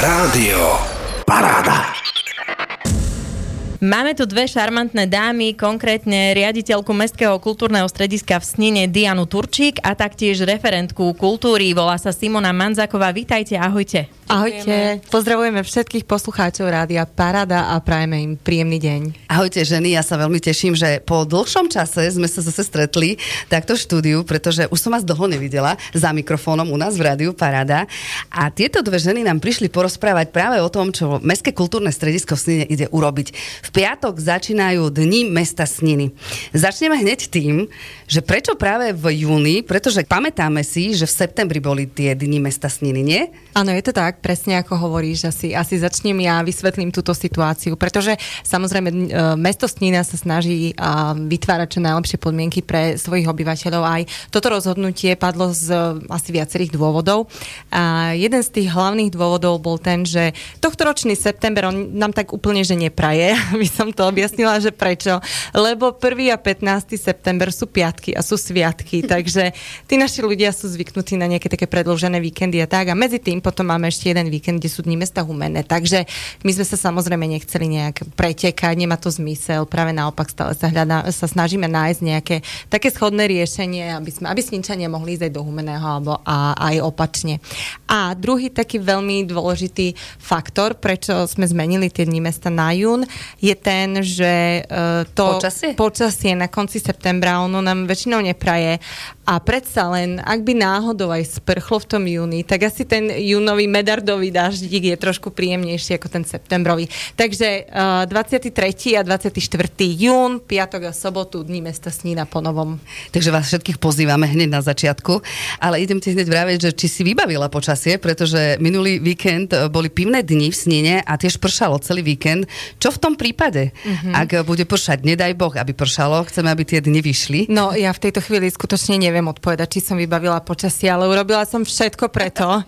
Rádio Paráda. Máme tu dve šarmantné dámy, konkrétne riaditeľku Mestského kultúrneho strediska v Snine Dianu Turčík a taktiež referentku kultúry, volá sa Simona Manzaková. Vítajte, ahojte. Ahojte, pozdravujeme všetkých poslucháčov Rádia Parada a prajeme im príjemný deň. Ahojte ženy, ja sa veľmi teším, že po dlhšom čase sme sa zase stretli takto v štúdiu, pretože už som vás dlho nevidela za mikrofónom u nás v Rádiu Parada. A tieto dve ženy nám prišli porozprávať práve o tom, čo Mestské kultúrne stredisko v Snine ide urobiť. V piatok začínajú Dni mesta Sniny. Začneme hneď tým, že prečo práve v júni, pretože pamätáme si, že v septembri boli tie Dni mesta Sniny, nie? Áno, je to tak presne ako hovoríš, asi, asi začnem ja, vysvetlím túto situáciu, pretože samozrejme e, mesto Snína sa snaží vytvárať čo najlepšie podmienky pre svojich obyvateľov. Aj toto rozhodnutie padlo z asi viacerých dôvodov. A jeden z tých hlavných dôvodov bol ten, že tohto ročný september on nám tak úplne, že nepraje, by som to objasnila, že prečo. Lebo 1. a 15. september sú piatky a sú sviatky, takže tí naši ľudia sú zvyknutí na nejaké také predložené víkendy a tak. A medzi tým potom máme ešte jeden víkend, kde sú dni mesta humenné. Takže my sme sa samozrejme nechceli nejak pretekať, nemá to zmysel. Práve naopak stále sa, hľadá, sa snažíme nájsť nejaké také schodné riešenie, aby, sme, aby Svinčania mohli ísť aj do humeného alebo a, aj opačne. A druhý taký veľmi dôležitý faktor, prečo sme zmenili tie dni mesta na jún, je ten, že uh, to počasie? počasie na konci septembra, ono nám väčšinou nepraje a predsa len, ak by náhodou aj sprchlo v tom júni, tak asi ten júnový medardový daždík je trošku príjemnejší ako ten septembrový. Takže uh, 23. a 24. jún, piatok a sobotu, dní mesta Snína po novom. Takže vás všetkých pozývame hneď na začiatku, ale idem ti hneď vraviť, že či si vybavila počasie, pretože minulý víkend e, boli pivné dni v Sníne a tiež pršalo celý víkend. Čo v tom prípade? Mm-hmm. Ak bude pršať, nedaj Boh, aby pršalo, chceme, aby tie dni vyšli. No ja v tejto chvíli skutočne neviem, neviem odpovedať, či som vybavila počasie, ale urobila som všetko preto,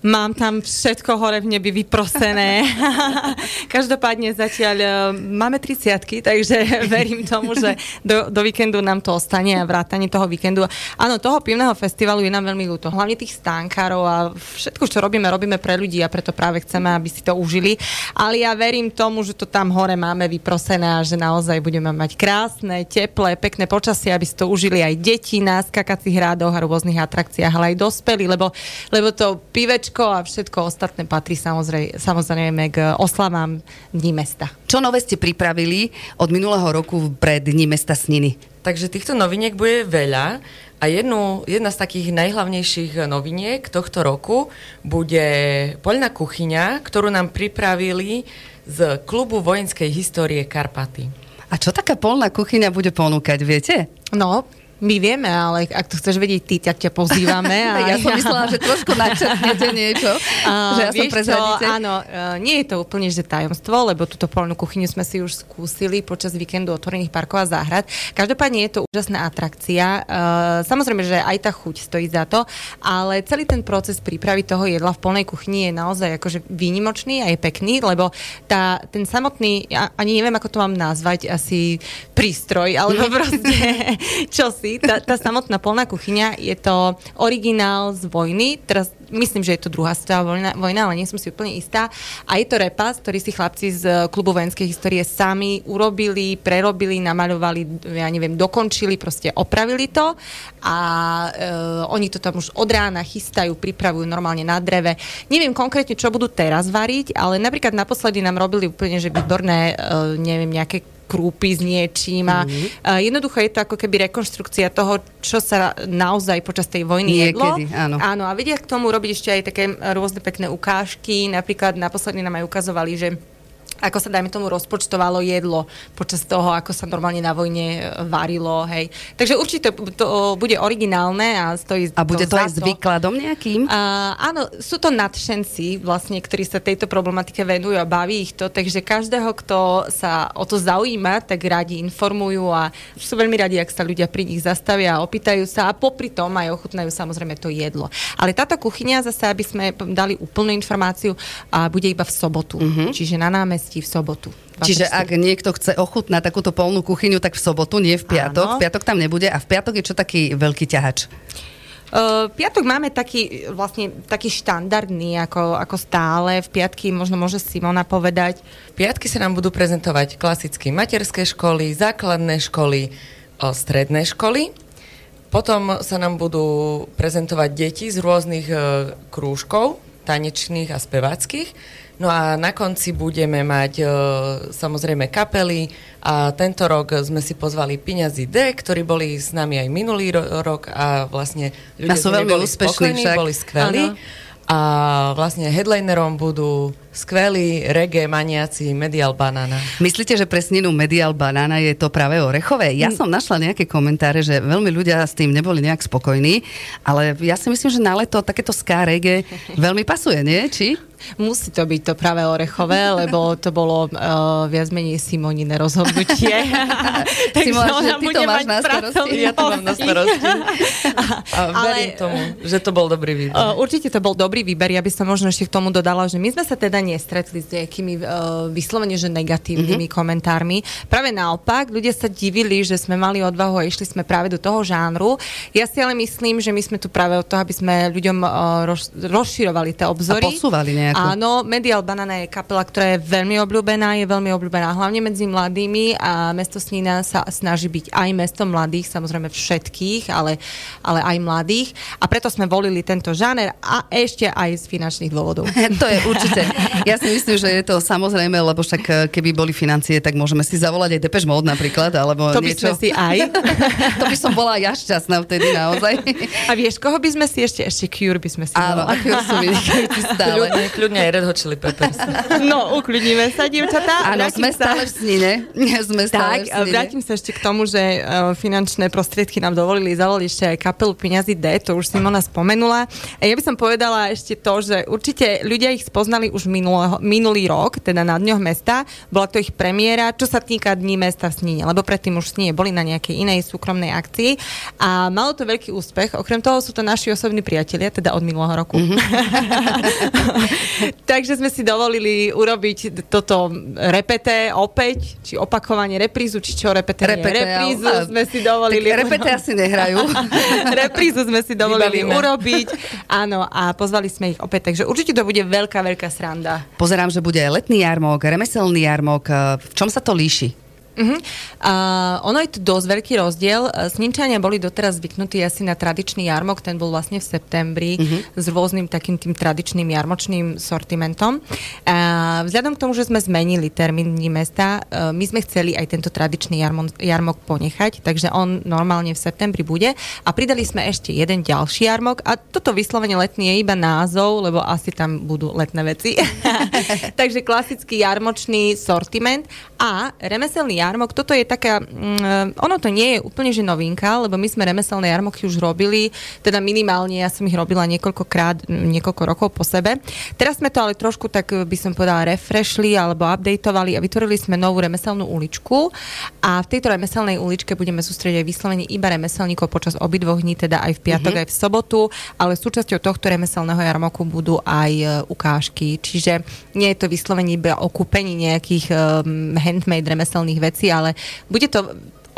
Mám tam všetko hore v nebi vyprosené. Každopádne zatiaľ e, máme 30 takže verím tomu, že do, do víkendu nám to ostane a vrátanie toho víkendu. Áno, toho pivného festivalu je nám veľmi ľúto. Hlavne tých stánkárov a všetko, čo robíme, robíme pre ľudí a preto práve chceme, aby si to užili. Ale ja verím tomu, že to tam hore máme vyprosené a že naozaj budeme mať krásne, teplé, pekné počasie, aby si to užili aj deti na skakacích hrádoch a rôznych atrakciách, ale aj dospelí, lebo, lebo to pivečko Ečko a všetko ostatné patrí samozrejme, samozrejme k oslavám Dní mesta. Čo nové ste pripravili od minulého roku pre Dní mesta Sniny? Takže týchto noviniek bude veľa a jednu, jedna z takých najhlavnejších noviniek tohto roku bude poľná kuchyňa, ktorú nám pripravili z klubu vojenskej histórie Karpaty. A čo taká polná kuchyňa bude ponúkať, viete? No, my vieme, ale ak to chceš vedieť ty, tak ťa pozývame. A ja som myslela, že trošku načrtnete niečo. Uh, že ja som čo, áno, uh, nie je to úplne že tajomstvo, lebo túto polnú kuchyňu sme si už skúsili počas víkendu otvorených parkov a záhrad. Každopádne je to úžasná atrakcia. Uh, samozrejme, že aj tá chuť stojí za to, ale celý ten proces prípravy toho jedla v polnej kuchyni je naozaj akože výnimočný a je pekný, lebo tá, ten samotný, ja ani neviem, ako to mám nazvať, asi prístroj, alebo proste čosi, veci. Tá, tá samotná polná kuchyňa je to originál z vojny. Teraz myslím, že je to druhá svetová vojna, vojna, ale nie som si úplne istá. A je to repas, ktorý si chlapci z klubu vojenskej histórie sami urobili, prerobili, namaľovali, ja neviem, dokončili, proste opravili to a e, oni to tam už od rána chystajú, pripravujú normálne na dreve. Neviem konkrétne, čo budú teraz variť, ale napríklad naposledy nám robili úplne, že výborné, e, neviem, nejaké krúpy s niečím a mm-hmm. jednoducho je to ako keby rekonštrukcia toho, čo sa naozaj počas tej vojny Niekedy, jedlo. Áno. áno. a vedia k tomu robiť ešte aj také rôzne pekné ukážky. Napríklad naposledy nám aj ukazovali, že ako sa, dajme tomu, rozpočtovalo jedlo počas toho, ako sa normálne na vojne e, varilo, hej. Takže určite to bude originálne a stojí A bude to, to aj s výkladom nejakým? A, áno, sú to nadšenci, vlastne, ktorí sa tejto problematike venujú a baví ich to, takže každého, kto sa o to zaujíma, tak radi informujú a sú veľmi radi, ak sa ľudia pri nich zastavia a opýtajú sa a popri tom aj ochutnajú samozrejme to jedlo. Ale táto kuchyňa zase, aby sme dali úplnú informáciu, a bude iba v sobotu. Uh-huh. Čiže na námestí v sobotu. 24. Čiže ak niekto chce ochutnať takúto polnú kuchyňu, tak v sobotu, nie v piatok. Áno. V piatok tam nebude a v piatok je čo taký veľký ťahač? Uh, piatok máme taký, vlastne, taký štandardný, ako, ako stále. V piatky možno môže Simona povedať. V piatky sa nám budú prezentovať klasicky materské školy, základné školy, o, stredné školy. Potom sa nám budú prezentovať deti z rôznych e, krúžkov, tanečných a speváckých. No a na konci budeme mať e, samozrejme kapely a tento rok sme si pozvali Piňazi D, ktorí boli s nami aj minulý ro- rok a vlastne ľudia A sú veľmi boli úspešní spokojní, však. boli skvelí. Áno. A vlastne headlinerom budú skvelí reggae maniaci Medial Banana. Myslíte, že pre sninu Medial Banana je to práve orechové? Ja som našla nejaké komentáre, že veľmi ľudia s tým neboli nejak spokojní, ale ja si myslím, že na leto takéto ska reggae veľmi pasuje, nie? Či? Musí to byť to práve orechové, lebo to bolo uh, viac menej Simonine rozhodnutie. Simona, že ona ty to máš na starosti. Ja to mám na starosti. A Ale- verím tomu, že to bol dobrý výber. Uh, určite to bol dobrý výber. Ja by som možno ešte k tomu dodala, že my sme sa teda nestretli s nejakými uh, vyslovene že negatívnymi mm-hmm. komentármi. Práve naopak, ľudia sa divili, že sme mali odvahu a išli sme práve do toho žánru. Ja si ale myslím, že my sme tu práve od toho, aby sme ľuďom uh, roz, rozširovali tie obzory. A posúvali nejako. Áno, Medial Banana je kapela, ktorá je veľmi obľúbená, je veľmi obľúbená hlavne medzi mladými a mesto Snína sa snaží byť aj mesto mladých, samozrejme všetkých, ale, ale aj mladých. A preto sme volili tento žáner a ešte aj z finančných dôvodov. to je určite. Ja si myslím, že je to samozrejme, lebo však eh, keby boli financie, tak môžeme si zavolať aj Depeche Mode napríklad, alebo To by niečo. sme si aj. to by som bola ja šťastná vtedy naozaj. A vieš, koho by sme si ešte, ešte Cure by sme si Áno, volali. ako sú vynikajúci stále. Kľudne, kľudne aj Red Hot Chili Peppers. No, uklidníme sa, dievčatá. Áno, sme sa- stále v snine. Sme stále Tak, v a snine. vrátim sa ešte k tomu, že uh, finančné prostriedky nám dovolili zavoliť ešte aj kapelu Peňazí D, to už Simona spomenula. A ja by som povedala ešte to, že určite ľudia ich spoznali už minulého, minulý rok, teda na Dňoch mesta. Bola to ich premiéra, čo sa týka Dní mesta v Sníne, lebo predtým už Sníne boli na nejakej inej súkromnej akcii a malo to veľký úspech. Okrem toho sú to naši osobní priatelia, teda od minulého roku. Takže sme si dovolili urobiť toto repete opäť, či opakovanie reprízu, či čo repete, Repete, nie, reprízu ale- sme si dovolili Tak repete asi nehrajú. reprízu sme si dovolili Vybavíme. urobiť. Áno, a pozvali sme ich opäť, takže určite to bude veľká, veľká sranda. Pozerám, že bude letný jarmok, remeselný jarmok. V čom sa to líši? Uh-huh. Uh, ono je tu dosť veľký rozdiel. Uh, Snímčania boli doteraz zvyknutí asi na tradičný jarmok, ten bol vlastne v septembri uh-huh. s rôznym takým tým tradičným jarmočným sortimentom. Uh, vzhľadom k tomu, že sme zmenili termín Dní mesta, uh, my sme chceli aj tento tradičný jarmon, jarmok ponechať, takže on normálne v septembri bude a pridali sme ešte jeden ďalší jarmok a toto vyslovene letný je iba názov, lebo asi tam budú letné veci. takže klasický jarmočný sortiment a remeselný jarmok, toto je taká, mm, ono to nie je úplne že novinka, lebo my sme remeselné jarmoky už robili, teda minimálne ja som ich robila niekoľkokrát, niekoľko rokov po sebe. Teraz sme to ale trošku tak by som povedala refreshli alebo updateovali a vytvorili sme novú remeselnú uličku a v tejto remeselnej uličke budeme sústrediť aj vyslovene iba remeselníkov počas obidvoch dní, teda aj v piatok, mm-hmm. aj v sobotu, ale súčasťou tohto remeselného jarmoku budú aj e, ukážky, čiže nie je to vyslovene iba o kúpení nejakých um, handmade remeselných vecí, ale bude to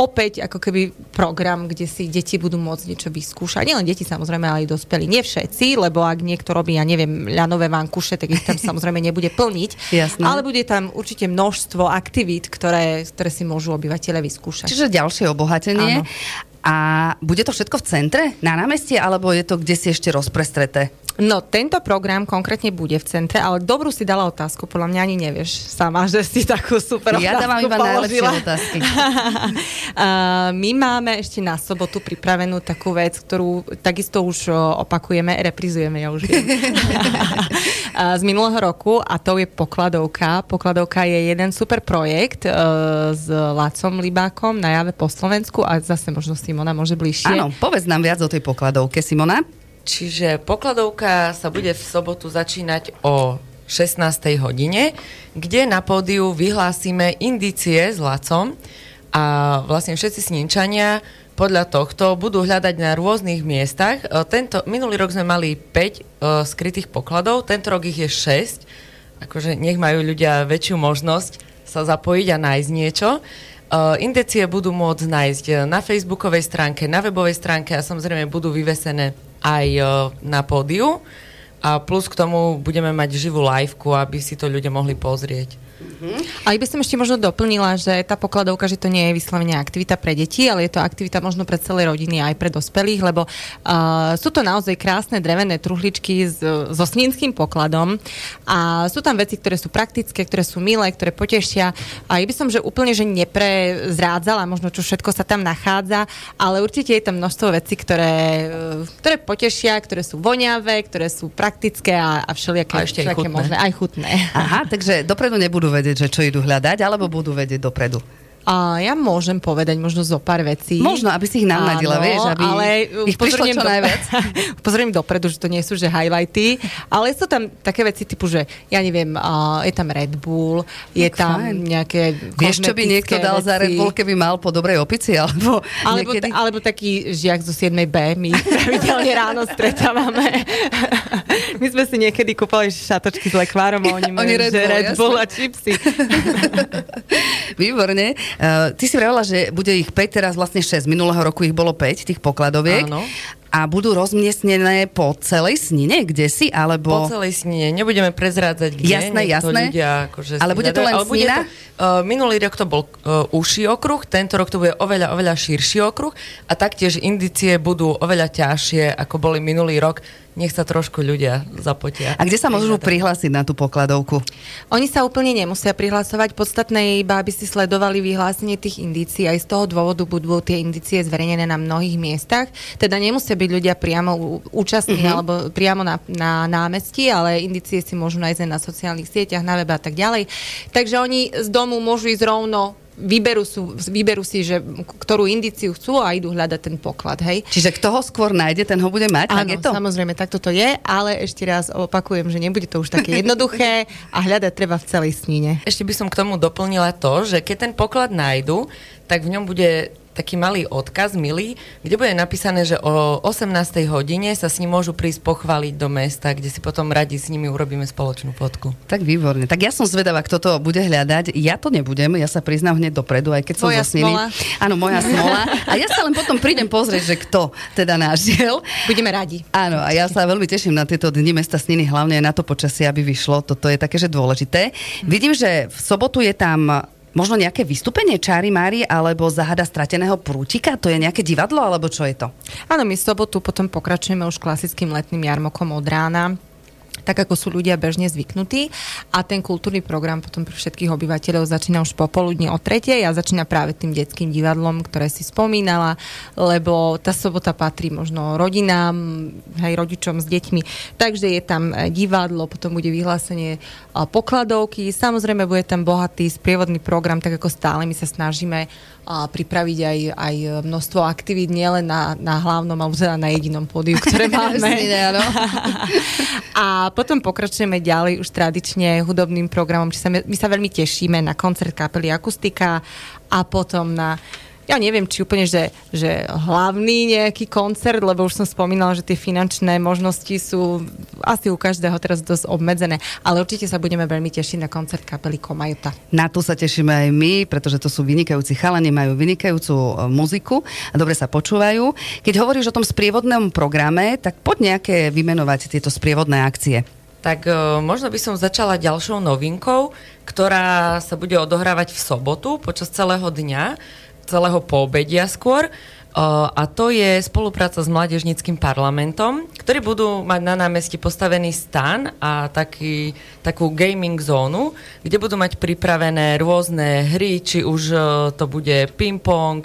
opäť ako keby program, kde si deti budú môcť niečo vyskúšať. Nielen deti samozrejme, ale aj dospelí. Nie všetci, lebo ak niekto robí, ja neviem, ľanové vankuše, tak ich tam samozrejme nebude plniť. Jasné. Ale bude tam určite množstvo aktivít, ktoré, ktoré si môžu obyvateľe vyskúšať. Čiže ďalšie obohatenie. Áno. A bude to všetko v centre, na námestie, alebo je to kde si ešte rozprestreté? No, tento program konkrétne bude v centre, ale dobrú si dala otázku, podľa mňa ani nevieš sama, že si takú super Ja otázku dávam iba najlepšie položila. otázky. Uh, my máme ešte na sobotu pripravenú takú vec, ktorú takisto už opakujeme, reprizujeme, ja už viem. Z minulého roku a to je Pokladovka. Pokladovka je jeden super projekt uh, s Lacom Libákom na jave po Slovensku a zase možno Simona môže bližšie. Áno, povedz nám viac o tej pokladovke, Simona. Čiže pokladovka sa bude v sobotu začínať o 16. hodine, kde na pódiu vyhlásime indície s Lacom a vlastne všetci snímčania podľa tohto budú hľadať na rôznych miestach. E, Tento, minulý rok sme mali 5 uh, skrytých pokladov, tento rok ich je 6. Akože nech majú ľudia väčšiu možnosť sa zapojiť a nájsť niečo. Uh, indície budú môcť nájsť na facebookovej stránke, na webovej stránke a samozrejme budú vyvesené aj e, na pódiu. A plus k tomu budeme mať živú liveku, aby si to ľudia mohli pozrieť. Uh-huh. A by som ešte možno doplnila, že tá pokladovka, že to nie je vyslovene aktivita pre deti, ale je to aktivita možno pre celé rodiny aj pre dospelých, lebo uh, sú to naozaj krásne drevené truhličky s, so snínským pokladom a sú tam veci, ktoré sú praktické, ktoré sú milé, ktoré potešia. A ja by som, že úplne, že neprezrádzala možno, čo všetko sa tam nachádza, ale určite je tam množstvo vecí, ktoré, ktoré potešia, ktoré sú voňavé, ktoré sú praktické a, a všelijaké, a ešte aj chutné. možné, aj chutné. Aha, takže dopredu nebudú vedieť, že čo idú hľadať, alebo budú vedieť dopredu? A ja môžem povedať možno zo pár vecí. Možno, aby si ich navnadila, vieš, aby ale ich prišlo čo do, najviac. Pozorím dopredu, že to nie sú že highlighty, ale sú tam také veci typu, že ja neviem, uh, je tam Red Bull, je Tak tam fajn. nejaké Vieš, čo by niekto dal veci. za Red Bull, keby mal po dobrej opici, alebo, Alebo, niekedy... ta, alebo taký žiak zo 7B, my ich pravidelne ráno stretávame. My sme si niekedy kúpali šatočky s lekvárom a oni, Oni majú, Red že Bull, Red jasné. Bull a čipsy. Výborne. Ty si vravela, že bude ich 5, teraz vlastne 6. Minulého roku ich bolo 5, tých pokladoviek. Áno. A budú rozmiestnené po celej snine, kde si, alebo... Po celej snine. Nebudeme prezrádzať, kde. Jasné, jasné. Ľudia, akože Ale bude to len Ale snina? To, uh, minulý rok to bol uh, uší okruh, tento rok to bude oveľa, oveľa širší okruh a taktiež indície budú oveľa ťažšie, ako boli minulý rok. Nech sa trošku ľudia zapotia. A kde sa môžu prihlásiť na tú pokladovku? Oni sa úplne nemusia prihlasovať. Podstatné je iba, aby si sledovali vyhlásenie tých indícií. Aj z toho dôvodu budú tie indície zverejnené na mnohých miestach. Teda nemusia byť ľudia priamo účastní Mhm. alebo priamo na, na námestí, ale indície si môžu nájsť aj na sociálnych sieťach, na webe a tak ďalej. Takže oni z domu môžu ísť rovno vyberú, sú, vyberú si, že ktorú indíciu chcú a idú hľadať ten poklad, hej. Čiže kto ho skôr nájde, ten ho bude mať, tak Áno, je to? samozrejme, takto to je, ale ešte raz opakujem, že nebude to už také jednoduché a hľadať treba v celej snine. Ešte by som k tomu doplnila to, že keď ten poklad nájdu, tak v ňom bude taký malý odkaz, milý, kde bude napísané, že o 18. hodine sa s ním môžu prísť pochváliť do mesta, kde si potom radi s nimi urobíme spoločnú fotku. Tak výborne. Tak ja som zvedavá, kto to bude hľadať. Ja to nebudem, ja sa priznám hneď dopredu, aj keď som Sniny. smola. Áno, moja smola. A ja sa len potom prídem pozrieť, že kto teda našiel. Budeme radi. Áno, a ja sa veľmi teším na tieto dni mesta Sniny, hlavne na to počasie, aby vyšlo. Toto je také, že dôležité. Vidím, že v sobotu je tam možno nejaké vystúpenie Čári Mári alebo Záhada strateného prútika? To je nejaké divadlo, alebo čo je to? Áno, my sobotu potom pokračujeme už klasickým letným jarmokom od rána tak ako sú ľudia bežne zvyknutí. A ten kultúrny program potom pre všetkých obyvateľov začína už popoludne o tretej a začína práve tým detským divadlom, ktoré si spomínala, lebo tá sobota patrí možno rodinám, aj rodičom s deťmi. Takže je tam e, divadlo, potom bude vyhlásenie e, pokladovky, samozrejme bude tam bohatý sprievodný program, tak ako stále my sa snažíme a pripraviť aj, aj množstvo aktivít, nielen na, na hlavnom, alebo teda na jedinom pódiu, ktoré máme. A potom pokračujeme ďalej už tradične hudobným programom, či sa, my my sa veľmi tešíme na koncert kapely Akustika a potom na ja neviem, či úplne, že, že hlavný nejaký koncert, lebo už som spomínala, že tie finančné možnosti sú asi u každého teraz dosť obmedzené, ale určite sa budeme veľmi tešiť na koncert kapely Komajota. Na to sa tešíme aj my, pretože to sú vynikajúci chalani, majú vynikajúcu e, muziku a dobre sa počúvajú. Keď hovoríš o tom sprievodnom programe, tak poď nejaké vymenovať tieto sprievodné akcie. Tak e, možno by som začala ďalšou novinkou, ktorá sa bude odohrávať v sobotu počas celého dňa, celého poobedia skôr. A to je spolupráca s Mládežnickým parlamentom, ktorí budú mať na námestí postavený stan a taký, takú gaming zónu, kde budú mať pripravené rôzne hry, či už to bude ping-pong,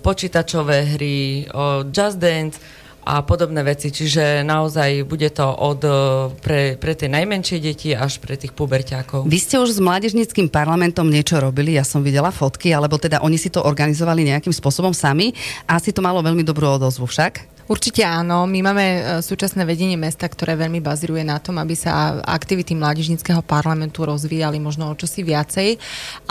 počítačové hry, Just Dance, a podobné veci. Čiže naozaj bude to od, e, pre, pre tie najmenšie deti až pre tých puberťákov. Vy ste už s Mládežnickým parlamentom niečo robili, ja som videla fotky, alebo teda oni si to organizovali nejakým spôsobom sami. Asi to malo veľmi dobrú odozvu však. Určite áno. My máme e, súčasné vedenie mesta, ktoré veľmi bazíruje na tom, aby sa aktivity mládežnického parlamentu rozvíjali možno o čosi viacej.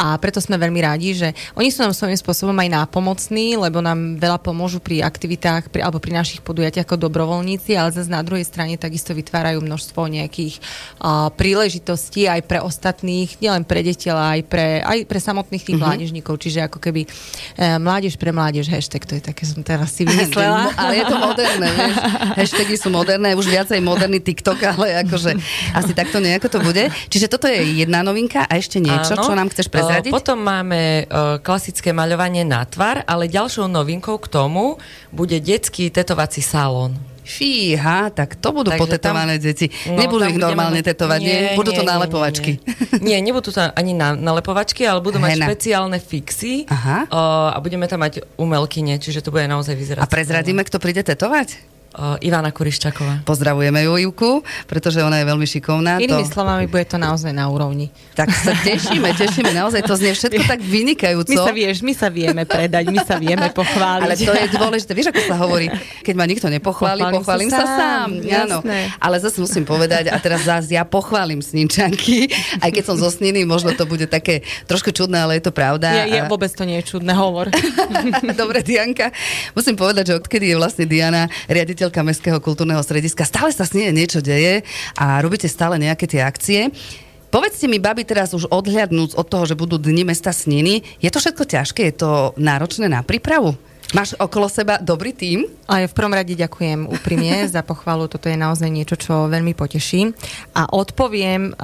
A preto sme veľmi radi, že oni sú nám svojím spôsobom aj nápomocní, lebo nám veľa pomôžu pri aktivitách pri, alebo pri našich podujatiach ako dobrovoľníci, ale zase na druhej strane takisto vytvárajú množstvo nejakých uh, príležitostí aj pre ostatných, nielen pre deti, ale aj pre, aj pre samotných tých mm-hmm. mládežníkov. Čiže ako keby uh, mládež pre mládež hashtag, to je také, som teraz si vymyslela. ale je to moderné, vieš. Hashtagy sú moderné, už viacej moderný TikTok, ale akože asi takto nejako to bude. Čiže toto je jedna novinka a ešte niečo, Áno. čo nám chceš prezradiť? Uh, Potom máme uh, klasické maľovanie na tvar, ale ďalšou novinkou k tomu bude detský tetovací salón. Fíha, tak to budú Takže potetované tam- deti. No, Nebudú ich budeme normálne mať- tetovať, nie? Budú to nie, nálepovačky. Nie, nie. nie, nebudú to ani na, nalepovačky, ale budú mať Hena. špeciálne fixy Aha. uh, a budeme tam mať umelkyne, čiže to bude naozaj vyzerať. A prezradíme, kto príde tetovať? Uh, Ivana Kuriščaková. Pozdravujeme ju, Ivku, pretože ona je veľmi šikovná. Inými to... slovami, bude to naozaj na úrovni. Tak sa tešíme, tešíme, naozaj to znie všetko tak vynikajúco. My sa, vieš, my sa vieme predať, my sa vieme pochváliť. Ale to je dôležité. Vieš, ako sa hovorí, keď ma nikto nepochváli, Pochválim pochválim sa sa sám, sám. Áno. jasné. Ale zase musím povedať, a teraz zase ja pochválim Sninčanky, aj keď som zo Sniny, možno to bude také trošku čudné, ale je to pravda. Je, je, A- vôbec to nie je čudné, hovor. Dobre, Dianka. Musím povedať, že odkedy je vlastne Diana riaditeľka Mestského kultúrneho strediska, stále sa s nej niečo deje a robíte stále nejaké tie akcie. Povedzte mi, babi, teraz už odhľadnúc od toho, že budú Dni mesta Sniny, je to všetko ťažké? Je to náročné na prípravu? Máš okolo seba dobrý tím? A v prvom rade ďakujem úprimne za pochvalu. Toto je naozaj niečo, čo veľmi poteší. A odpoviem,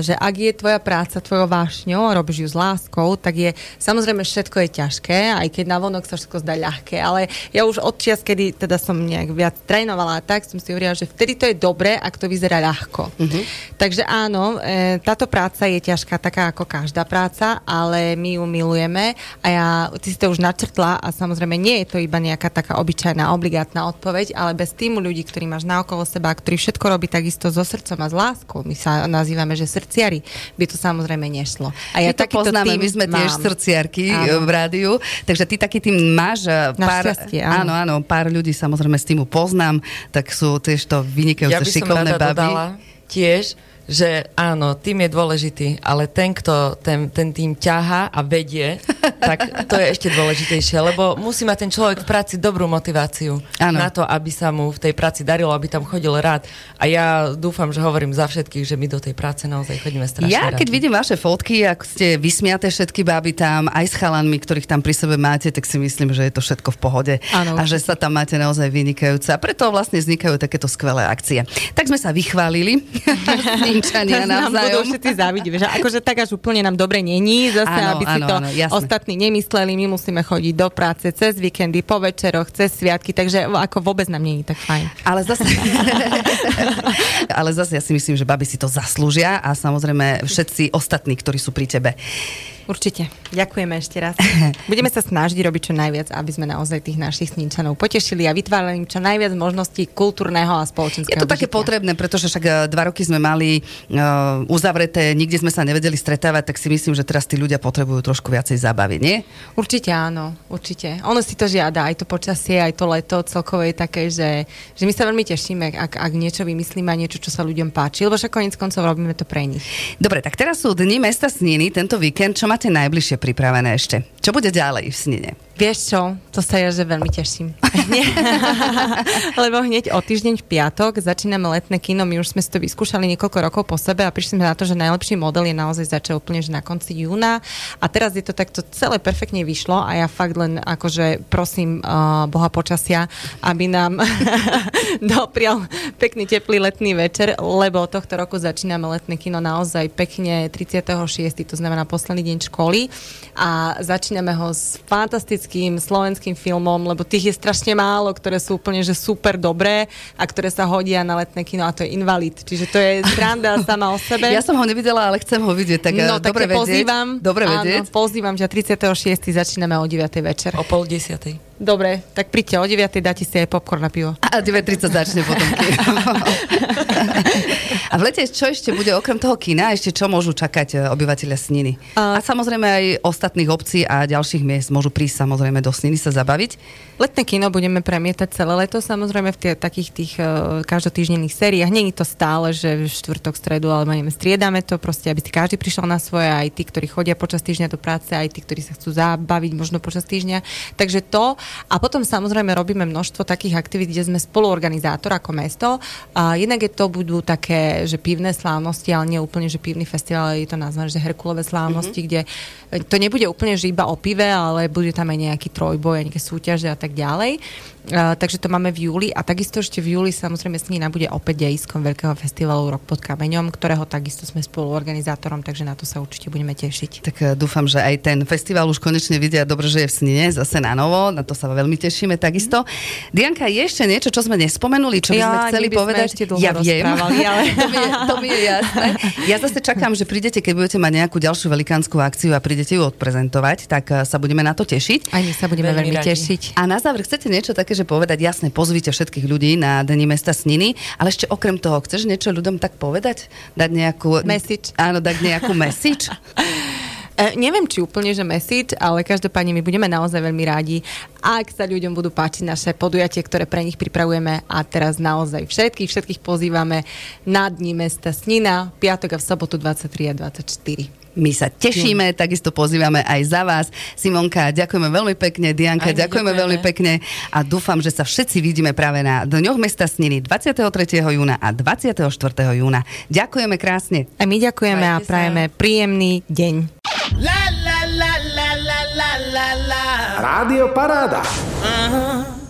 že ak je tvoja práca tvojou vášňou a robíš ju s láskou, tak je samozrejme všetko je ťažké, aj keď na vonok sa všetko zdá ľahké. Ale ja už od čias, kedy teda som nejak viac trénovala, tak som si hovorila, že vtedy to je dobré, ak to vyzerá ľahko. Uh-huh. Takže áno, e, táto práca je ťažká, taká ako každá práca, ale my ju milujeme a ja, ty si to už načrtla a samozrejme nie je to iba nejaká taká obyčajná, obligátna odpoveď, ale bez týmu ľudí, ktorí máš naokolo seba, ktorí všetko robí takisto so srdcom a s láskou, my sa nazývame, že srdciari, by to samozrejme nešlo. A ja my to poznáme, my sme tiež mám. srdciarky Áno. e, v rádiu, takže ty taký tým máš e, pár, áno. áno, áno, pár ľudí samozrejme z týmu poznám, tak sú tiež to vynikajúce Ja by som šikovné rada baby. dodala tiež, že áno, tým je dôležitý, ale ten, kto ten, ten tým ťaha a vedie, tak to je ešte dôležitejšie, lebo musí mať ten človek v práci dobrú motiváciu Áno. na to, aby sa mu v tej práci darilo, aby tam chodil rád. A ja dúfam, že hovorím za všetkých, že my do tej práce naozaj chodíme strašne Ja, rádi. keď vidím vaše fotky, ako ste vysmiaté všetky baby tam, aj s chalanmi, ktorých tam pri sebe máte, tak si myslím, že je to všetko v pohode. Áno, a že sa tam máte naozaj vynikajúce. A preto vlastne vznikajú takéto skvelé akcie. Tak sme sa vychválili. Snímčania nám budú navzájom. všetci závidieť. Že akože tak až úplne nám dobre není, zase Áno, aby si áno, to áno, jasné. ostatní nemysleli, my musíme chodiť do práce cez víkendy, po večeroch, cez sviatky, takže ako vôbec nám není tak fajn. Ale zase, ale zase ja si myslím, že baby si to zaslúžia a samozrejme všetci ostatní, ktorí sú pri tebe. Určite. Ďakujeme ešte raz. Budeme sa snažiť robiť čo najviac, aby sme naozaj tých našich sníčanov potešili a vytvárali im čo najviac možností kultúrneho a spoločenského Je to také potrebné, pretože však eh, dva roky sme mali uh, uzavreté, nikde sme sa nevedeli stretávať, tak si myslím, že teraz tí ľudia potrebujú trošku viacej zábavy, nie? Určite áno, určite. Ono si to žiada, aj to počasie, aj to leto celkovo je také, že, že my sa veľmi tešíme, ak, ak niečo vymyslíme a niečo, čo sa ľuďom páči, lebo však konec koncov robíme to pre nich. Dobre, tak teraz sú dni mesta Sniny, tento víkend, čo máte najbližšie pripravené ešte? Čo bude ďalej v Snine? Vieš čo, to sa ja že veľmi teším. Lebo hneď o týždeň v piatok začíname letné kino, my už sme si to vyskúšali niekoľko rokov po sebe a prišli sme na to, že najlepší model je naozaj začal úplne že na konci júna a teraz je to takto celé perfektne vyšlo a ja fakt len akože prosím uh, Boha počasia, aby nám doprial pekný teplý letný večer, lebo tohto roku začíname letné kino naozaj pekne 36. to znamená posledný deň školy a začíname ho s fantastickým slovenským filmom, lebo tých je strašne málo, ktoré sú úplne že super dobré a ktoré sa hodia na letné kino a to je Invalid. Čiže to je sranda sama o sebe. Ja som ho nevidela, ale chcem ho vidieť, tak no, no, dobre tak ťa vedieť. pozývam. Dobre vedieť. Áno, pozývam, že 36. začíname o 9. večer. O pol desiatej. Dobre, tak príďte o 9. dáte si aj popcorn na pivo. A 9.30 začne potom. A v lete čo ešte bude okrem toho kina? Ešte čo môžu čakať e, obyvateľia Sniny? A, A- samozrejme aj ostatných obcí a ďalších miest môžu prísť samozrejme do Sniny sa zabaviť. Letné kino budeme premietať celé leto, samozrejme v tie, takých tých uh, každotýždenných sériách. Není to stále, že v štvrtok, stredu, ale neviem, striedame to proste, aby si každý prišiel na svoje, aj tí, ktorí chodia počas týždňa do práce, aj tí, ktorí sa chcú zabaviť možno počas týždňa. Takže to. A potom samozrejme robíme množstvo takých aktivít, kde sme spoluorganizátor ako mesto. A jednak je to budú také, že pivné slávnosti, ale nie úplne, že pivný festival, je to nazvané, že Herkulové slávnosti, mm-hmm. kde e, to nebude úplne, že iba o pive, ale bude tam aj nejaký trojboj, nejaké súťaže a tak ďalej. Uh, takže to máme v júli a takisto ešte v júli samozrejme Snina bude opäť dejiskom Veľkého festivalu Rok pod kameňom, ktorého takisto sme spoluorganizátorom, takže na to sa určite budeme tešiť. Tak uh, dúfam, že aj ten festival už konečne vidia dobre, že je v Snine, zase na novo, na to sa veľmi tešíme takisto. Dianka, je ešte niečo, čo sme nespomenuli, čo by sme Ja, chceli by sme povedať? ešte dlho ja viem, ale- to, mi je, to mi je jasné. Ja zase čakám, že prídete, keď budete mať nejakú ďalšiu velikánsku akciu a prídete ju odprezentovať, tak uh, sa budeme na to tešiť. Aj my sa budeme Veľmi veľmi, radi. tešiť. A na záver chcete niečo také, že povedať, jasne, pozvite všetkých ľudí na Dni mesta Sniny, ale ešte okrem toho, chceš niečo ľuďom tak povedať? Dať nejakú... Message. Áno, dať nejakú message? E, neviem, či úplne, že message, ale každopádne my budeme naozaj veľmi rádi, ak sa ľuďom budú páčiť naše podujatie, ktoré pre nich pripravujeme a teraz naozaj všetkých, všetkých pozývame na Dni mesta Snina, piatok a v sobotu 23 a 24. My sa tešíme, takisto pozývame aj za vás. Simonka, ďakujeme veľmi pekne, Dianka, Aj ďakujeme ďakujeme. veľmi pekne a dúfam, že sa všetci vidíme práve na Dňoch mesta Sniny 23. júna a 24. júna. Ďakujeme krásne. A my ďakujeme a Majte sa. prajeme príjemný deň. La la la la la la la. Rádio Paráda. Aha.